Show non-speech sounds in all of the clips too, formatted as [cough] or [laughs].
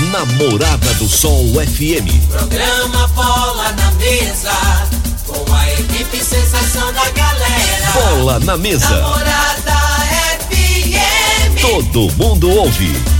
Agora, Namorada do Sol FM. Programa Bola na Mesa, com a equipe sensação da galera. Bola na Mesa. Namorada FM. Todo mundo ouve.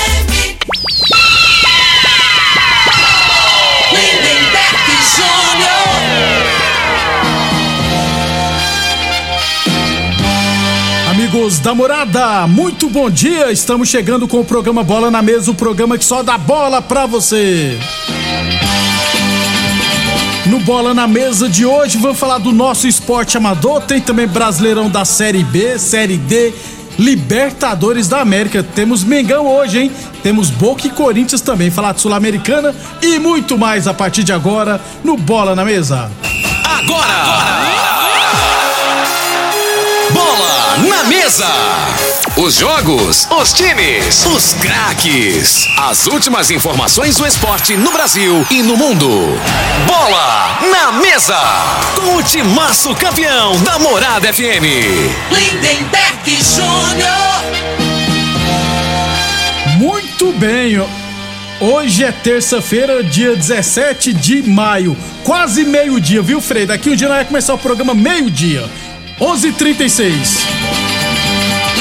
Amigos da morada, muito bom dia. Estamos chegando com o programa Bola na Mesa o programa que só dá bola pra você. No Bola na Mesa de hoje, vamos falar do nosso esporte amador. Tem também Brasileirão da Série B, Série D, Libertadores da América. Temos Mengão hoje, hein? Temos Boca e Corinthians também. Falar de Sul-Americana e muito mais a partir de agora no Bola na Mesa. Agora! Bola na mesa! Os jogos, os times, os craques. As últimas informações do esporte no Brasil e no mundo. Bola na mesa! Com o timaço campeão da Morada FM. Lindenberg Júnior. Muito bem, ó. hoje é terça-feira, dia 17 de maio, quase meio-dia, viu, Frei? Daqui um dia nós vamos começar o programa meio-dia, 11:36.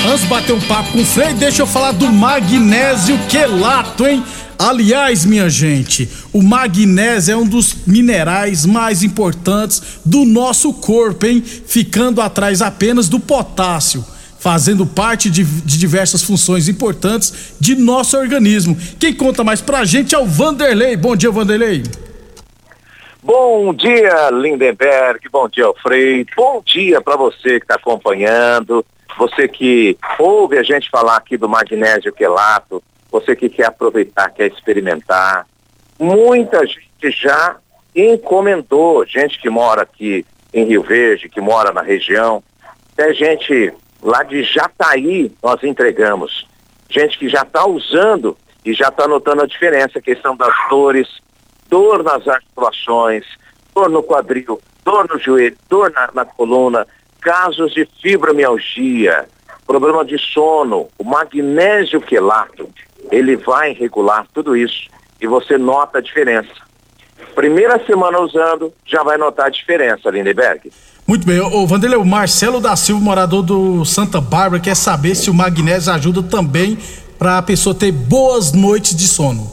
Antes de bater um papo com o Frei, deixa eu falar do magnésio quelato, hein? Aliás, minha gente, o magnésio é um dos minerais mais importantes do nosso corpo, hein? Ficando atrás apenas do potássio fazendo parte de, de, diversas funções importantes de nosso organismo. Quem conta mais pra gente é o Vanderlei. Bom dia, Vanderlei. Bom dia, Lindenberg. Bom dia, Alfredo. Bom dia para você que está acompanhando, você que ouve a gente falar aqui do magnésio quelato, você que quer aproveitar, quer experimentar. Muita gente já encomendou, gente que mora aqui em Rio Verde, que mora na região, até gente lá de Jataí nós entregamos. Gente que já está usando e já está notando a diferença, a questão das dores, dor nas articulações, dor no quadril, dor no joelho, dor na, na coluna, casos de fibromialgia, problema de sono, o magnésio quelato, ele vai regular tudo isso e você nota a diferença. Primeira semana usando, já vai notar a diferença, Lindeberg. Muito bem, ô Vanderlei, o Marcelo da Silva, morador do Santa Bárbara, quer saber se o magnésio ajuda também para a pessoa ter boas noites de sono.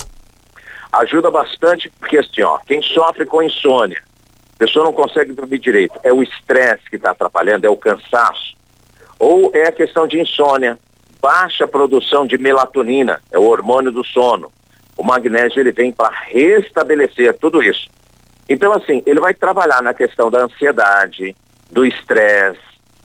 Ajuda bastante porque assim, ó, quem sofre com insônia, a pessoa não consegue dormir direito, é o estresse que está atrapalhando, é o cansaço, ou é a questão de insônia, baixa produção de melatonina, é o hormônio do sono. O magnésio ele vem para restabelecer tudo isso. Então, assim, ele vai trabalhar na questão da ansiedade, do estresse,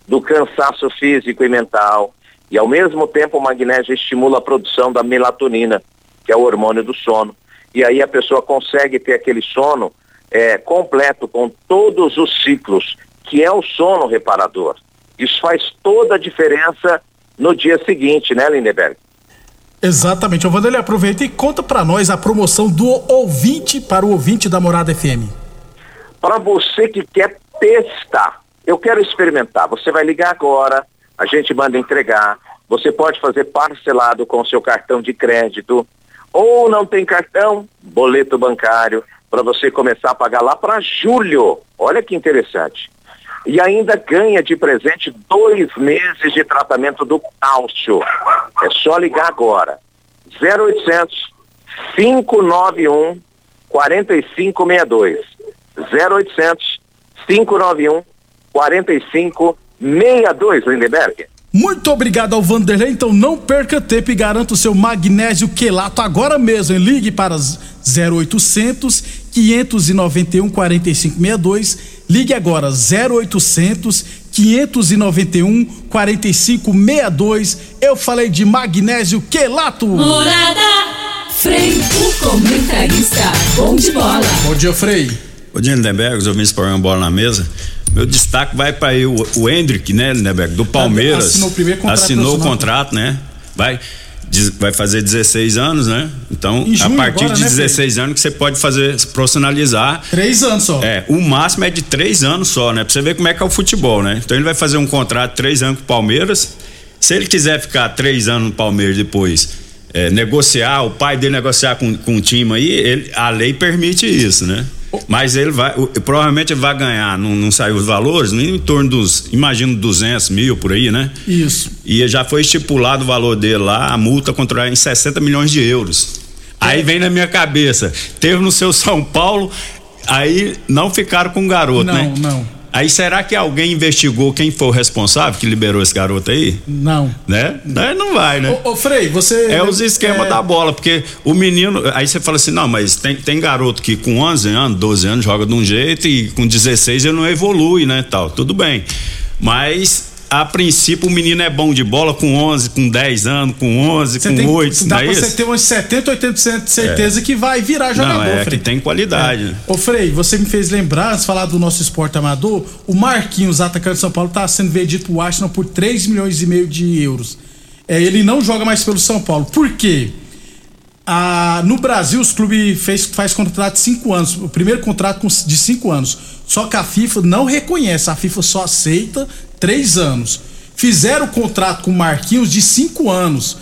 do cansaço físico e mental. E, ao mesmo tempo, o magnésio estimula a produção da melatonina, que é o hormônio do sono. E aí a pessoa consegue ter aquele sono é, completo, com todos os ciclos, que é o sono reparador. Isso faz toda a diferença no dia seguinte, né, Lindeberg? Exatamente. O Vanderlei, aproveita e conta para nós a promoção do ouvinte para o ouvinte da Morada FM. Para você que quer testar, eu quero experimentar. Você vai ligar agora, a gente manda entregar. Você pode fazer parcelado com o seu cartão de crédito. Ou não tem cartão, boleto bancário, para você começar a pagar lá para julho. Olha que interessante. E ainda ganha de presente dois meses de tratamento do cálcio. É só ligar agora. 0800 591 4562. 0800 591 4562, Lindenberg. Muito obrigado ao Vanderlei. Então não perca tempo e garanta o seu magnésio quelato agora mesmo. Ligue para 0800 591 4562. Ligue agora 0800 591 4562. Eu falei de magnésio quelato. Morada Frei, o comentarista bom de bola. Bom dia, Frei. Bom dia, Lindenberg, os ouvintes programa Bola na Mesa. Meu destaque vai para o, o Hendrick, né, Lindenberg, do Palmeiras. Assinou o primeiro contrato. Assinou o contrato, né? Vai vai fazer 16 anos, né? Então, a partir agora, de né, 16 anos que você pode fazer, profissionalizar. Três anos só. É, o máximo é de três anos só, né? Pra você ver como é que é o futebol, né? Então ele vai fazer um contrato de três anos com o Palmeiras. Se ele quiser ficar três anos no Palmeiras depois, é, negociar, o pai dele negociar com, com o time aí, ele, a lei permite isso, né? Mas ele vai, provavelmente ele vai ganhar, não, não saiu os valores, em torno dos, imagino 200 mil por aí, né? Isso. E já foi estipulado o valor dele lá, a multa contra em 60 milhões de euros. Aí vem na minha cabeça, teve no seu São Paulo, aí não ficaram com o garoto, Não, né? não. Aí será que alguém investigou quem foi o responsável que liberou esse garoto aí? Não. Né? Daí não vai, né? Ô, ô, Frei, você. É os esquemas é, da bola, porque o menino. Aí você fala assim: não, mas tem, tem garoto que com 11 anos, 12 anos joga de um jeito e com 16 ele não evolui, né? Tal. Tudo bem. Mas. A princípio, o menino é bom de bola com 11, com 10 anos, com 11, Você com tem, 8, dá não é pra isso? você ter uns 70, 80% de certeza que vai virar jogador, Não, é Frei. que tem qualidade. né? Ô Frei, você me fez lembrar, se falar do nosso esporte amador, o Marquinhos, atacante de São Paulo, tá sendo vendido pro Washington por 3 milhões e meio de euros. É, ele não joga mais pelo São Paulo. Por quê? Ah, no Brasil, os clubes fez, faz contrato de 5 anos. O primeiro contrato de 5 anos. Só que a FIFA não reconhece, a FIFA só aceita 3 anos. Fizeram o contrato com o Marquinhos de 5 anos.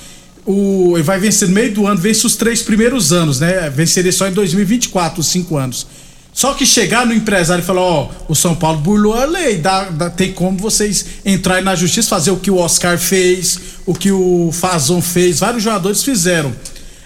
O, ele vai vencer no meio do ano, vence os três primeiros anos, né? Venceria só em 2024, os 5 anos. Só que chegar no empresário e falar, ó, o São Paulo burlou a lei, dá, dá- tem como vocês entrarem na justiça, fazer o que o Oscar fez, o que o Fazon fez, vários jogadores fizeram.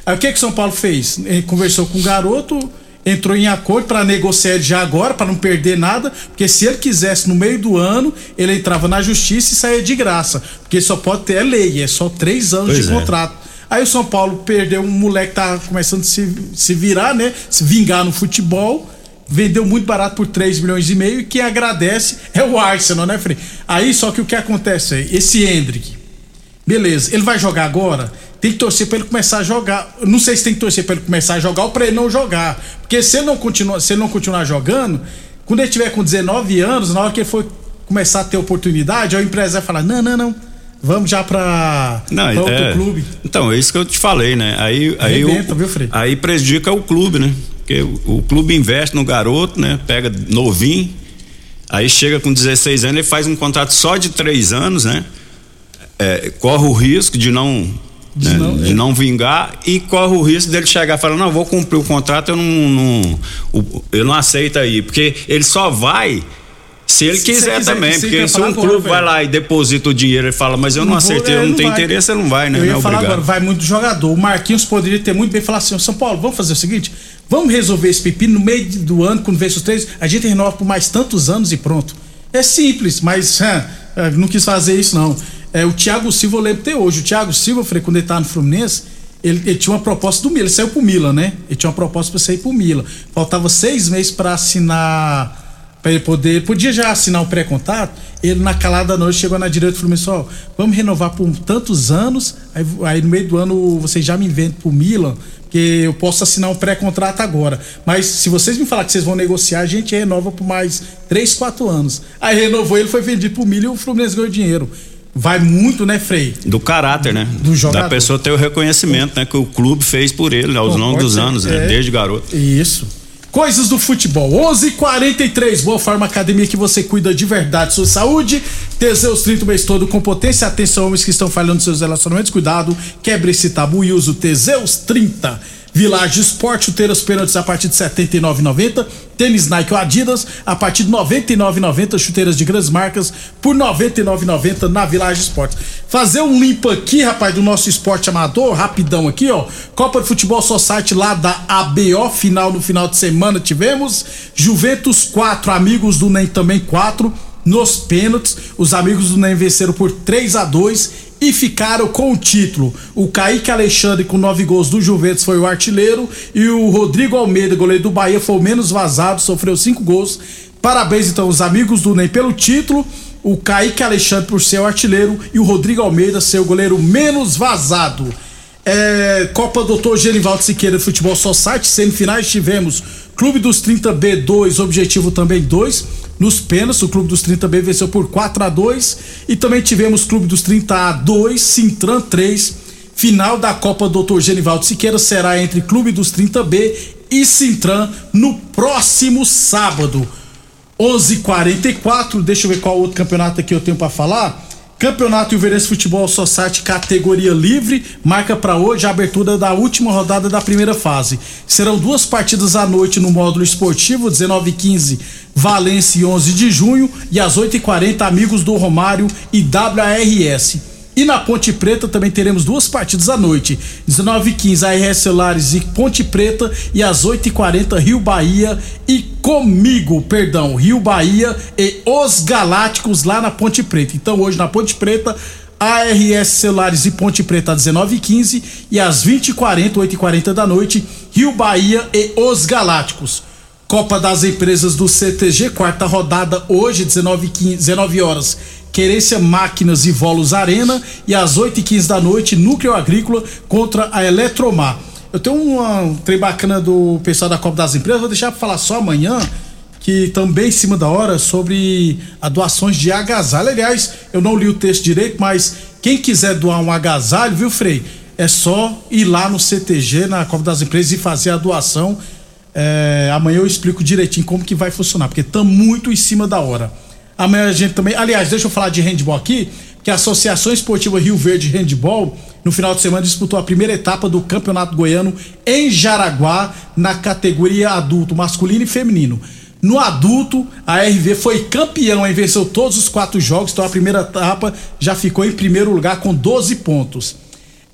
Aí o que que São Paulo fez? Ele conversou com o garoto, entrou em acordo para negociar já agora, para não perder nada, porque se ele quisesse no meio do ano, ele entrava na justiça e saía de graça, porque só pode ter a lei, é só três anos Pois de é. contrato. Aí o São Paulo perdeu um moleque que tá começando a se, se virar, né? Se vingar no futebol. Vendeu muito barato por 3 milhões e meio e quem agradece é o Arsenal, né, Frei? Aí só que o que acontece é, esse Hendrick, beleza, ele vai jogar agora, tem que torcer pra ele começar a jogar. Eu Não sei se tem que torcer pra ele começar a jogar ou pra ele não jogar. Porque se ele não continuar, se ele não continuar jogando, quando ele tiver com 19 anos, na hora que ele for começar a ter oportunidade, o empresário vai falar: "Não, não, não. Vamos já Não, pra outro é, clube". Então, é isso que eu te falei, né? Aí, aí, o, viu, aí prejudica o clube, né? Porque o, o clube investe no garoto, né? Pega novinho, aí chega com 16 anos, ele faz um contrato só de três anos, né? É, corre o risco de não. De né? não- de é. não vingar e corre o risco dele chegar e falar, não, vou cumprir o contrato, eu não, não eu não aceito aí, porque ele só vai se ele quiser, quiser- também, porque se um clube vai lá e deposita o dinheiro e fala, mas eu não, vou, acertei, é, eu não tenho vai. interesse, você não vai, né? Eu ia não é falar obrigado. agora, vai muito jogador. O Marquinhos poderia ter muito bem falar assim: "Ô, São Paulo, vamos fazer o seguinte: vamos resolver esse pepino no meio do ano, quando vence os três, a gente renova por mais tantos anos e pronto. É simples, mas não quis fazer isso, não. É, o Thiago Silva, eu lembro até hoje. O Thiago Silva, Frei, quando ele tava no Fluminense, ele, ele tinha uma proposta do Milan. Ele saiu pro Milan, né? Ele tinha uma proposta pra sair pro Milan. Faltava seis meses pra assinar Pra ele poder. Ele podia já assinar o pré-contato. Ele, na calada da noite, chegou na direita e falou assim: ó, vamos renovar por tantos anos. Aí, aí no meio do ano vocês já me vendem pro Milan, que eu posso assinar um pré-contrato agora. Mas se vocês me falar que vocês vão negociar, a gente renova por mais 3, 4 anos. Aí renovou, ele foi vendido pro Milan e o Fluminense ganhou dinheiro. Vai muito, né, Frei? Do caráter, né? Do jogador. Da pessoa ter o reconhecimento, né? Que o clube fez por ele ao Pô, longo dos ser, anos, né? é. Desde garoto. Isso. Coisas do futebol. 11:43 Boa Forma Academia que você cuida de verdade sua saúde. Teseus 30 o mês todo com potência. Atenção, homens que estão falhando seus relacionamentos. Cuidado, quebre esse tabu e use o Teseus 30. Village Esporte, chuteiras pênaltis a partir de R$ 79,90. Tênis Nike ou Adidas a partir de R$ 99,90. Chuteiras de grandes marcas por R$ 99,90 na Village Esporte. Fazer um limpo aqui, rapaz, do nosso esporte amador, rapidão aqui, ó. Copa de Futebol Society lá da ABO, final no final de semana tivemos. Juventus 4, amigos do NEM também 4. nos pênaltis. Os amigos do NEM venceram por 3 a 2 e ficaram com o título. O Kaique Alexandre, com nove gols do Juventus, foi o artilheiro. E o Rodrigo Almeida, goleiro do Bahia, foi o menos vazado, sofreu cinco gols. Parabéns, então, os amigos do NEM pelo título. O Kaique Alexandre por ser o artilheiro e o Rodrigo Almeida ser o goleiro menos vazado. É, Copa Doutor Genivaldo Siqueira Futebol Society, semifinais tivemos Clube dos 30B 2, Objetivo também 2. Nos pênaltis, o Clube dos 30B venceu por 4 a 2 E também tivemos Clube dos 30A 2, Sintran 3. Final da Copa Doutor Genivaldo Siqueira será entre Clube dos 30B e Sintran no próximo sábado. 11:44. Deixa eu ver qual outro campeonato aqui eu tenho para falar. Campeonato Ilverense Futebol Society categoria livre, marca para hoje a abertura da última rodada da primeira fase. Serão duas partidas à noite no módulo esportivo, 19 e 15 Valência e 11 de junho e às 8 e 40 Amigos do Romário e WRS. E na Ponte Preta também teremos duas partidas à noite. 19h15 ARS Celulares e Ponte Preta e às 8h40 Rio Bahia e comigo, perdão, Rio Bahia e os Galácticos lá na Ponte Preta. Então hoje na Ponte Preta ARS Celulares e Ponte Preta às 19h15 e às 20h40, 8h40 da noite, Rio Bahia e os Galácticos. Copa das Empresas do CTG, quarta rodada hoje, 19, 15, 19 horas. Querência Máquinas e Volos Arena e às 8h15 da noite, Núcleo Agrícola contra a Eletromar. Eu tenho um trem bacana do pessoal da Copa das Empresas, vou deixar para falar só amanhã, que também em cima da hora, sobre a doações de agasalho. Aliás, eu não li o texto direito, mas quem quiser doar um agasalho, viu, Frei? É só ir lá no CTG, na Copa das Empresas, e fazer a doação. É, amanhã eu explico direitinho como que vai funcionar, porque tá muito em cima da hora. Amanhã a gente também. Aliás, deixa eu falar de handball aqui, que a Associação Esportiva Rio Verde Handball, no final de semana, disputou a primeira etapa do Campeonato Goiano em Jaraguá, na categoria adulto, masculino e feminino. No adulto, a RV foi campeão e venceu todos os quatro jogos, então a primeira etapa já ficou em primeiro lugar com 12 pontos.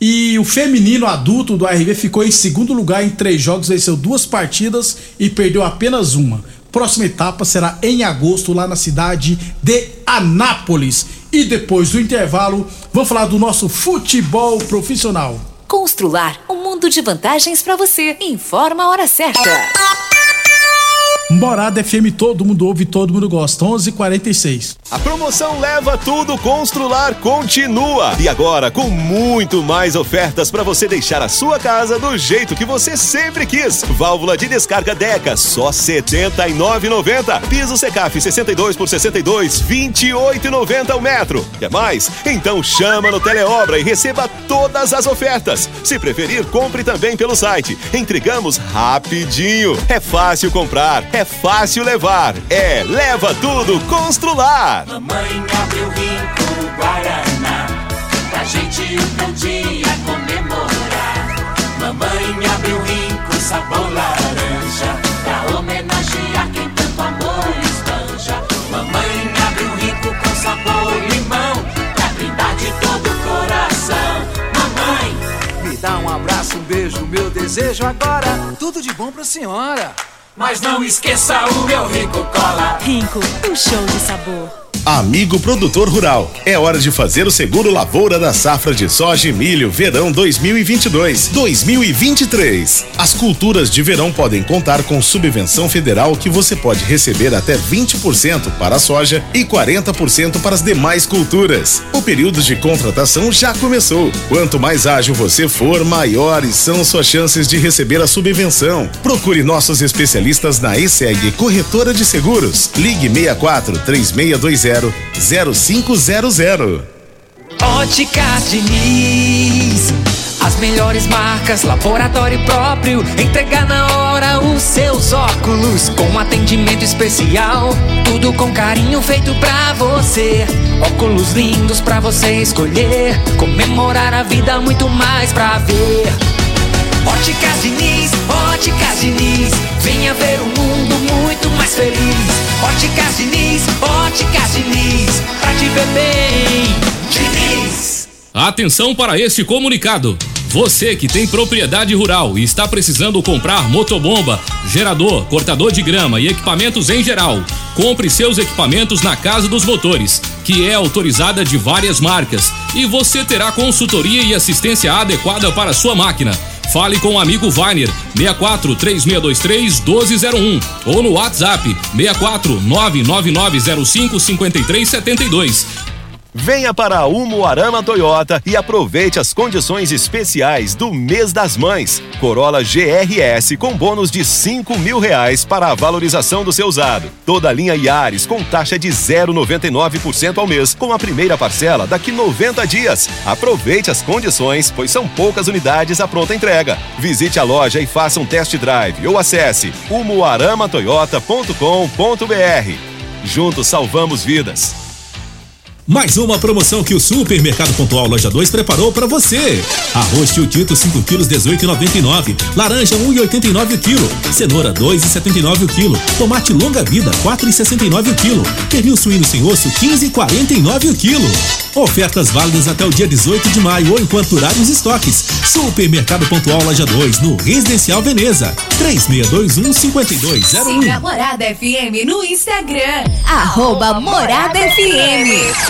E o feminino adulto do RV ficou em segundo lugar em três jogos, venceu duas partidas e perdeu apenas uma. Próxima etapa será em agosto, lá na cidade de Anápolis. E depois do intervalo, vamos falar do nosso futebol profissional. Constrular um mundo de vantagens para você. Informa a hora certa. Morada FM, todo mundo ouve, todo mundo gosta. 11:46. A promoção Leva Tudo Constrular continua e agora com muito mais ofertas para você deixar a sua casa do jeito que você sempre quis. Válvula de descarga Deca só R$ 79,90. Piso Secaf 62 por 62, 28,90 o metro. Quer mais? Então chama no Teleobra e receba todas as ofertas. Se preferir, compre também pelo site. Entregamos rapidinho. É fácil comprar, é fácil levar. É Leva Tudo Constrular. Mamãe abriu rico Guaraná Pra gente um dia comemorar. Mamãe abriu rico sabor laranja Pra homenagear quem tanto amor espanja. Mamãe abriu rico com sabor limão Pra brindar de todo o coração. Mamãe! Me dá um abraço, um beijo, meu desejo agora. Tudo de bom pra senhora Mas não esqueça o meu rico cola Rinco, um show de sabor. Amigo produtor rural, é hora de fazer o seguro lavoura da safra de soja e milho verão 2022-2023. As culturas de verão podem contar com subvenção federal que você pode receber até 20% para a soja e 40% para as demais culturas. O período de contratação já começou. Quanto mais ágil você for, maiores são suas chances de receber a subvenção. Procure nossos especialistas na ESEG Corretora de Seguros. Ligue 64 3620 0500. Óticas Diniz. As melhores marcas, laboratório próprio. Entregar na hora os seus óculos. Com atendimento especial. Tudo com carinho feito pra você. Óculos lindos pra você escolher. Comemorar a vida, muito mais pra ver. Óticas Diniz, Óticas Diniz. Venha ver um mundo muito mais feliz. Óticas Diniz, Óticas Diniz. Pra te ver bem, Diniz. Atenção para este comunicado. Você que tem propriedade rural e está precisando comprar motobomba, gerador, cortador de grama e equipamentos em geral, compre seus equipamentos na Casa dos Motores, que é autorizada de várias marcas, e você terá consultoria e assistência adequada para sua máquina. Fale com o amigo Vainer 64 3623 1201 ou no WhatsApp 64 99905 5372. Venha para a Umuarama Toyota e aproveite as condições especiais do mês das mães. Corolla GRS com bônus de 5 mil reais para a valorização do seu usado. Toda a linha Yaris com taxa de 0,99% ao mês, com a primeira parcela daqui 90 dias. Aproveite as condições, pois são poucas unidades à pronta entrega. Visite a loja e faça um test drive ou acesse umuaramatoyota.com.br. Juntos salvamos vidas. Mais uma promoção que o Supermercado Pontual Loja 2 preparou para você. Arroz tio Tito 5 quilos 18,99. Laranja 1,89 o quilo. Cenoura 2,79 o quilo. Tomate longa vida 4,69 o quilo. Pernil suíno sem osso 15,49 o quilo. Ofertas válidas até o dia 18 de maio ou enquanto durarem os estoques. Supermercado Pontual Loja 2 no Residencial Veneza. 3621 5201. Siga Morada FM no Instagram. Morada FM.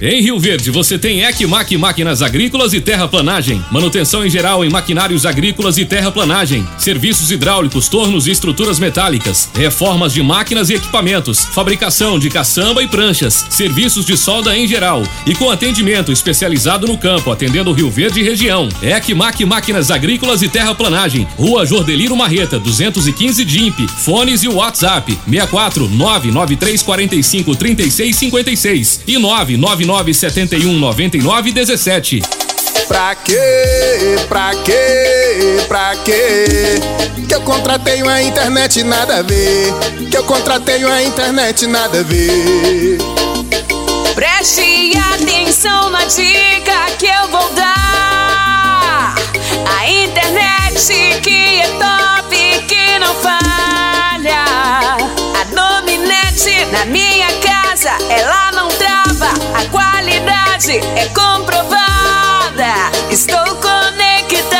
Em Rio Verde, você tem Ecmac Máquinas Agrícolas e Terraplanagem. Manutenção em geral em maquinários agrícolas e terraplanagem. Serviços hidráulicos, tornos e estruturas metálicas. Reformas de máquinas e equipamentos. Fabricação de caçamba e pranchas. Serviços de solda em geral. E com atendimento especializado no campo, atendendo Rio Verde e região. Ecmac Máquinas Agrícolas e Terraplanagem. Rua Jordeliro Marreta, 215 DIMP. Fones e WhatsApp: 64 993 45 36 56 e 999 71 99 17. Pra quê? Pra quê? Pra quê? Que eu contratei uma internet nada a ver. Que eu contratei uma internet nada a ver. Preste atenção na dica que eu vou dar. A internet que é top, que não falha. A Dominete na minha casa, ela é comprovada. Estou conectada.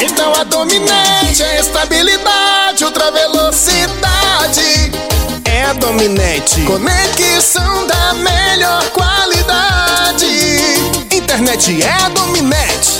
Então a dominante é estabilidade, ultra velocidade. É a dominante. Conexão da melhor qualidade. Internet é a dominante.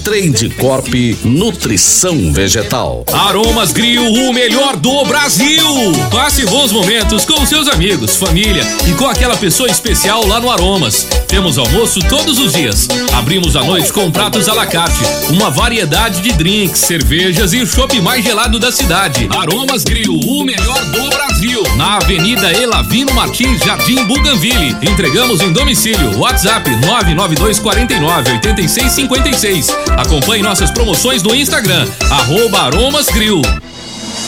Trade Corp Nutrição Vegetal. Aromas Grill, o melhor do Brasil! Passe bons momentos com seus amigos, família e com aquela pessoa especial lá no Aromas. Temos almoço todos os dias. Abrimos à noite com pratos à la carte, uma variedade de drinks, cervejas e o chopp mais gelado da cidade. Aromas Grill, o melhor do Brasil. Na Avenida Elavino Martins, Jardim Buganville. Entregamos em domicílio. WhatsApp 992 49 86 56. Acompanhe nossas promoções no Instagram, arroba Aromas Grill.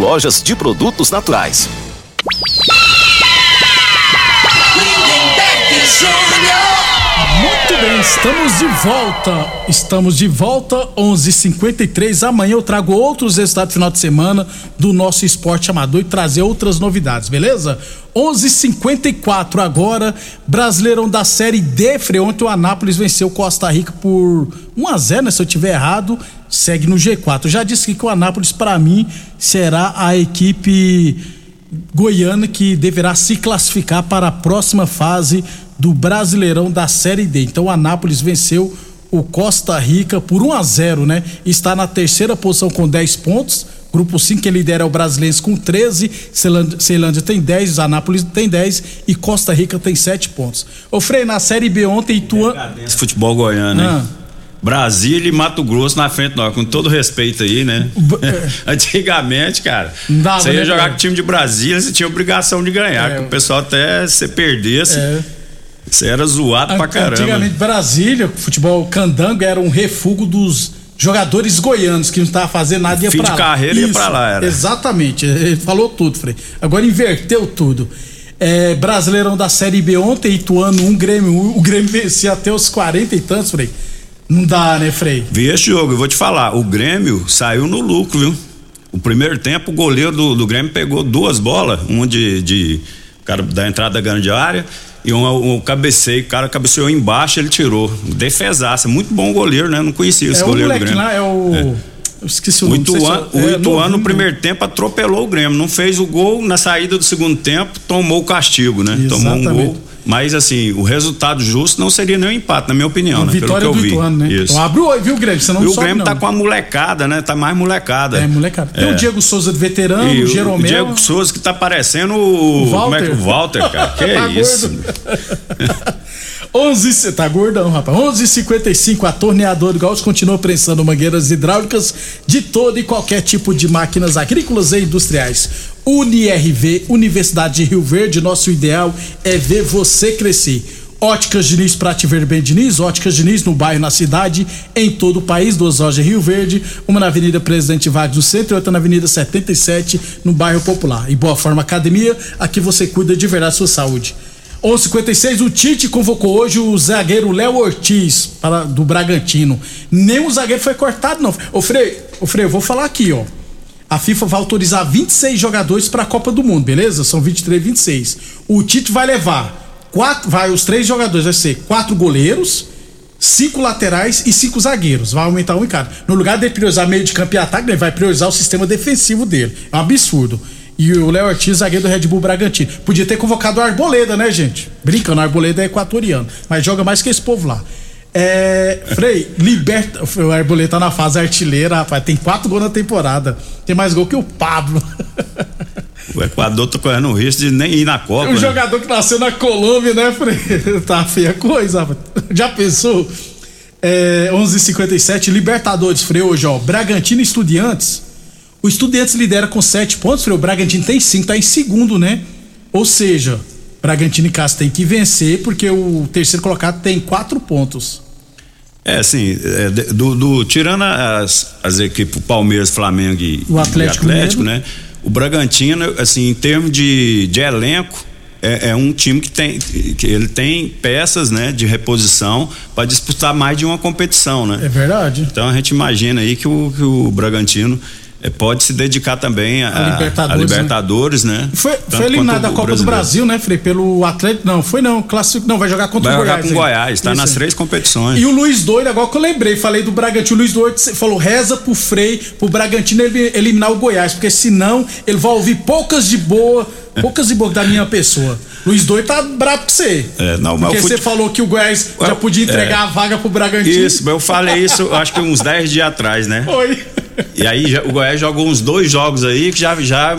lojas de produtos naturais. Muito bem, estamos de volta. Estamos de volta, 11:53. Amanhã eu trago outros resultados do final de semana do nosso esporte amador e trazer outras novidades, beleza? 11:54 agora. Brasileirão da Série D. Ontem o Anápolis venceu Costa Rica por 1 a 0, né? Se eu tiver errado, segue no G4. Eu já disse que o Anápolis para mim será a equipe goiana que deverá se classificar para a próxima fase do Brasileirão da Série D. Então o Anápolis venceu o Costa Rica por 1 a 0, né? Está na terceira posição com 10 pontos. Grupo 5 que lidera é o Brasileiro com 13, Ceilândia, Ceilândia tem 10, Anápolis tem 10 e Costa Rica tem 7 pontos. Ô Frei, na Série B ontem Ituano. Futebol goiano, Ah. hein? Brasília e Mato Grosso na frente, não, com todo respeito aí, né? [laughs] Antigamente, cara, dava, você ia né, jogar cara? com o time de Brasília, você tinha obrigação de ganhar, É. que o pessoal até se perdesse, você era zoado pra caramba. Antigamente Brasília, futebol candango era um refúgio dos jogadores goianos que não estavam fazendo nada ia Fim pra de lá. carreira ia pra lá, era. Exatamente, [laughs] ele falou tudo, Frei. Agora inverteu tudo. É, Brasileirão da Série B ontem, Ituano 1, um, Grêmio 1. O Grêmio vencia até os 40 e tantos, Frei. Não dá, né, Frei? Vi esse jogo, eu vou te falar, o Grêmio saiu no lucro, viu? O primeiro tempo, o goleiro do, do Grêmio pegou duas bolas, uma de, de cara da entrada da grande área e um, um cabeceio, o cara cabeceou embaixo, ele tirou. Defesaça, muito bom goleiro, né? Não conhecia esse é o goleiro do Grêmio. lá, é o. Eu esqueci o O nome. sei se Ituano, é- o é Ituano novinho, no primeiro tempo atropelou o Grêmio, não fez o gol na saída do segundo tempo, tomou o castigo, né? Tomou um Exatamente. gol. Mas assim, o resultado justo não seria nem um empate, na minha opinião, né? Vitória Pelo que do eu vi. Ituano, né? Isso. Então abre o olho, viu, Grêmio? Você não e o sobe, Grêmio tá não. com a molecada, né? Tá mais molecada. É, molecada. Tem É. o Diego Souza de veterano, E o o Jeromel. Diego Souza que tá parecendo o. O Como é que Walter. o Walter, cara? [laughs] Que Tá isso? gordo. [laughs] 11, cê tá gordão, rapaz. 11:55 a torneadora do Gaúcho continua prensando mangueiras hidráulicas de todo e qualquer tipo de máquinas agrícolas e industriais. UniRV, Universidade de Rio Verde, nosso ideal é ver você crescer. Óticas Diniz pra te ver bem, Diniz. Óticas Diniz no bairro, na cidade, em todo o país. Duas lojas Rio Verde, uma na Avenida Presidente Vargas do Centro e outra na Avenida 77, no bairro Popular. E Boa Forma Academia, aqui você cuida de verdade da sua saúde. 11:56 o Tite convocou hoje o zagueiro Léo Ortiz para, do Bragantino. Nenhum zagueiro foi cortado, não. Ô Frei, ô Frei, eu vou falar aqui, ó. A FIFA vai autorizar 26 jogadores para a Copa do Mundo, beleza? São 23, 26. O Tite vai levar quatro, vai os três jogadores, vai ser quatro goleiros, cinco laterais e cinco zagueiros. Vai aumentar um em cada. No lugar de priorizar meio de campo e ataque, ele vai priorizar o sistema defensivo dele. É um absurdo. E o Léo Ortiz, zagueiro do Red Bull Bragantino. Podia ter convocado o Arboleda, né, gente? Brincando, o Arboleda é equatoriano. Mas joga mais que esse povo lá. É. Frei, liberta. O Arboleda tá na fase artilheira, rapaz. Tem quatro gols na temporada. Tem mais gol que o Pablo. [laughs] O Equador tá correndo o risco de nem ir na Copa. Um né? jogador que nasceu na Colômbia, né, Frei? [laughs] Tá feia coisa, rapaz. Já pensou? É, 11:57 Libertadores, Frei, hoje, ó. Bragantino e Estudiantes. O Estudiantes lidera com 7 pontos, Frei. O Bragantino tem 5, tá em segundo, né? Ou seja, Bragantino e Cássio tem que vencer, porque o terceiro colocado tem 4 pontos. É, assim, é, do, do- tirando as, as equipes Palmeiras, Flamengo e O Atlético e Atlético né? O Bragantino, assim, em termos de, de elenco, é, é um time que tem que ele tem peças, né, de reposição para disputar mais de uma competição, né? É verdade. Então a gente imagina aí que o, que o Bragantino pode se dedicar também a, A Libertadores, a Libertadores, né? Foi, Tanto foi eliminado da Copa do brasileiro. Brasil, né, Frei? Pelo Atlético. Não, foi não. Clássico. Não, vai jogar contra Vai o jogar Goiás. com o. Goiás, tá Isso nas três competições. E o Luiz Doido, agora que eu lembrei, falei do Bragantino. O Luiz Doido falou: reza pro Frei, pro Bragantino eliminar o Goiás, porque senão ele vai ouvir poucas de boa, poucas de boa da minha pessoa. Luiz Doido tá bravo com você. É, não, mas Porque você fute- falou que o Goiás já podia entregar é. a vaga pro Bragantino. Isso, mas eu falei isso acho que uns 10 dias atrás, né? Foi. E aí o Goiás jogou uns dois jogos aí que já já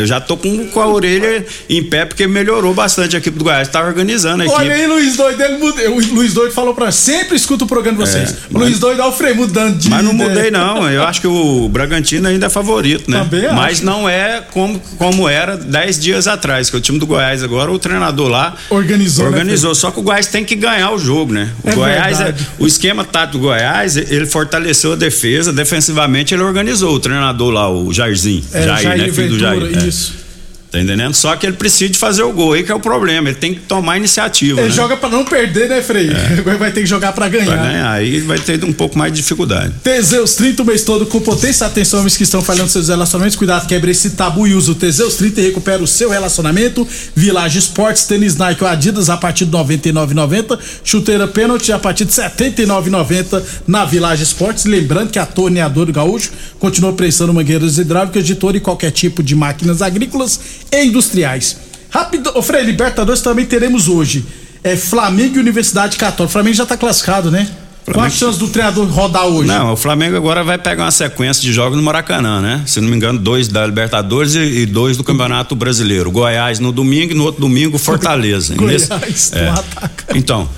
eu já tô com, com a orelha em pé porque melhorou bastante a equipe do Goiás, tá organizando a equipe. Olha aí, Luiz Doido, ele o Luiz Doido falou pra sempre escuta o programa de vocês. É, o Luiz mas- Doido, o Frei mudando de. Mas não mudei não, eu acho que o Bragantino ainda é favorito, né? Também acho. Mas não é como, como era 10 dias atrás, que o time do Goiás agora, o treinador lá Organizou, né, organizou, só que o Goiás tem que ganhar o jogo, né? O É Goiás, é, o esquema tático do Goiás, ele fortaleceu a defesa, defensivamente ele organizou o treinador lá, o Jairzinho, É, Jair, Jair né, filho do Ventura, Jair. É. Tá entendendo? Só que ele precisa de fazer o gol, aí que é o problema. Ele tem que tomar iniciativa. Ele né? joga pra não perder, né, Frei? [laughs] Agora vai ter que jogar pra ganhar. Pra ganhar, aí vai ter um pouco mais de dificuldade. Teseus 30 o mês todo com potência. Atenção, homens que estão falhando seus relacionamentos. Cuidado, quebre esse tabu e usa o Teseus 30 e recupera o seu relacionamento. Village Esportes, tênis Nike ou Adidas a partir de R$ 99,90. Chuteira pênalti a partir de R$ 79,90 na Village Esportes. Lembrando que a torneadora do Gaúcho continua prestando mangueiras hidráulicas de todo e qualquer tipo de máquinas agrícolas e industriais. Rápido, ô Frei, Libertadores também teremos hoje. É Flamengo e Universidade Católica. O Flamengo já tá classificado, né? Qual a chance do treinador rodar hoje? Não, o Flamengo agora vai pegar uma sequência de jogos no Maracanã, né? Se não me engano, dois da Libertadores e, dois do Campeonato Brasileiro. Goiás no domingo e no outro domingo Fortaleza. Goiás, Nesse- é. ataca. Então,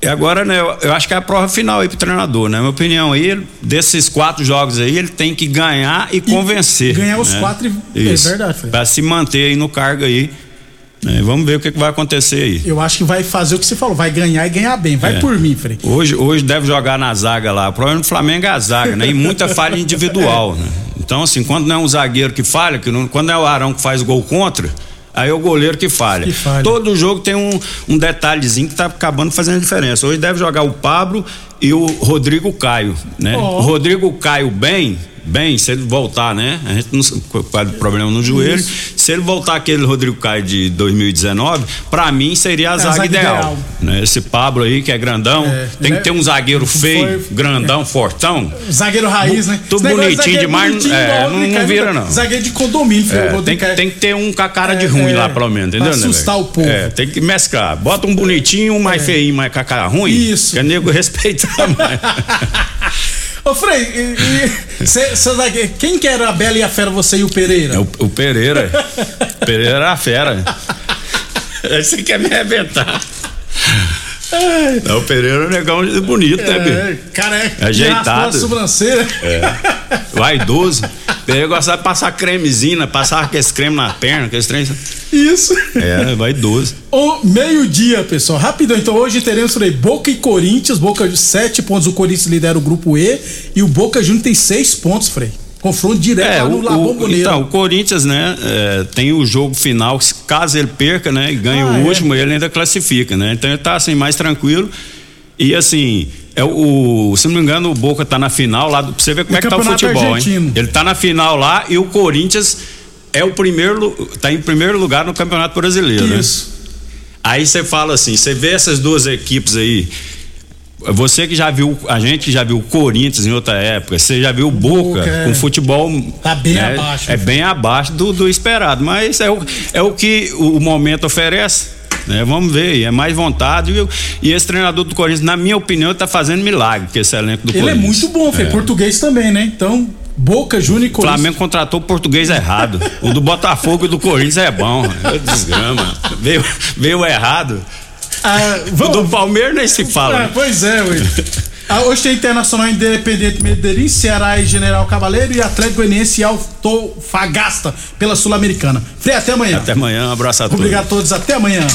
e agora, né, eu, eu acho que é a prova final aí pro treinador, né? Minha opinião aí, desses quatro jogos aí, ele tem que ganhar e, convencer. ganhar os né? quatro e- é verdade. Pra se manter aí no cargo aí. né? Vamos ver o que, que vai acontecer aí. Eu acho que vai fazer o que você falou, vai ganhar e ganhar bem. Vai É. por mim, Frei. Hoje, hoje deve jogar na zaga lá. O problema do Flamengo é a zaga, né? E muita falha individual, né? Então, assim, quando não é um zagueiro que falha, que não- quando é o Arão que faz gol contra, aí é o goleiro que falha. Que falha. Todo jogo tem um, um detalhezinho que tá acabando fazendo diferença. Hoje deve jogar o Pablo e o Rodrigo Caio, né? Ó. O Rodrigo Caio bem, bem, se ele voltar, né? A gente não sabe qual é o problema no joelho. Se ele voltar aquele Rodrigo Caio de 2019, pra mim seria a É zaga, zaga ideal. ideal. né? Esse Pablo aí que é grandão, tem né? que ter um zagueiro feio, Foi- grandão, fortão. Zagueiro raiz, né? Tudo bonitinho demais, bonitinho, é, o não- não vira, não. Zagueiro de condomínio, Frei. É, o tem, que- tem que ter um com a cara de É, ruim é, lá, pelo menos, entendeu? pra né, assustar velho? o povo. É, tem que mesclar. Bota um bonitinho, um mais feinho, mais com a cara ruim. Isso. Que é nego [laughs] respeitar mais. Ô, Frei, e, e, cê- cê quem que era a Bela e a Fera, você e o Pereira? É o, o Pereira. Pereira era a fera. Você quer me arrebentar. Não, o Pereira é um negão bonito, né, É, Pedro? cara, é Ajeitado. a sobrancelha. É. Vaidoso. Pereira gostava de passar cremezinho, passar aqueles creme na perna, aqueles trem. Isso. É, vaidoso. O meio-dia, pessoal. Rapidão, então hoje teremos aí Boca e Corinthians. Boca, sete pontos. O Corinthians lidera o grupo E. E o Boca Júnior tem seis pontos, Frei. Confronto direto É, no o, La Bombonera. então, o Corinthians, né, é, tem o jogo final, caso ele perca, né, e ganhe Ah, o é. último, ele ainda classifica, né? Então ele tá assim mais tranquilo. E assim, é o, se não me engano, o Boca tá na final lá, do- pra você ver como Do é que tá o futebol, Argentino. hein? Ele tá na final lá e o Corinthians é o primeiro, tá em primeiro lugar no Campeonato Brasileiro, né? Isso. Aí você fala assim, você vê essas duas equipes aí, você que já viu, a gente já viu o Corinthians em outra época, você já viu o Boca, Boca, é. com futebol. Tá bem né, abaixo. É bem abaixo do, do esperado, mas é o, é o que o momento oferece. né? Vamos ver, é mais vontade. E, eu- e esse treinador do Corinthians, na minha opinião, tá fazendo milagre com esse elenco do Ele é Corinthians. muito bom, Frei. É. Português também, né? Então, Boca Júnior e O Corinthians. Flamengo contratou o português errado. O do Botafogo e do Corinthians é bom. É desgrama. Veio, veio errado. Ah, O do Palmeiras nem se fala. Ah, pois é, ué. Ah, hoje tem Internacional Independente Medellín, Ceará e General Cavaleiro e Atlético Goianiense e Altofagasta pela Sul-Americana. Frei, até amanhã. Até amanhã, um abraço a todos. Obrigado a todos, até amanhã.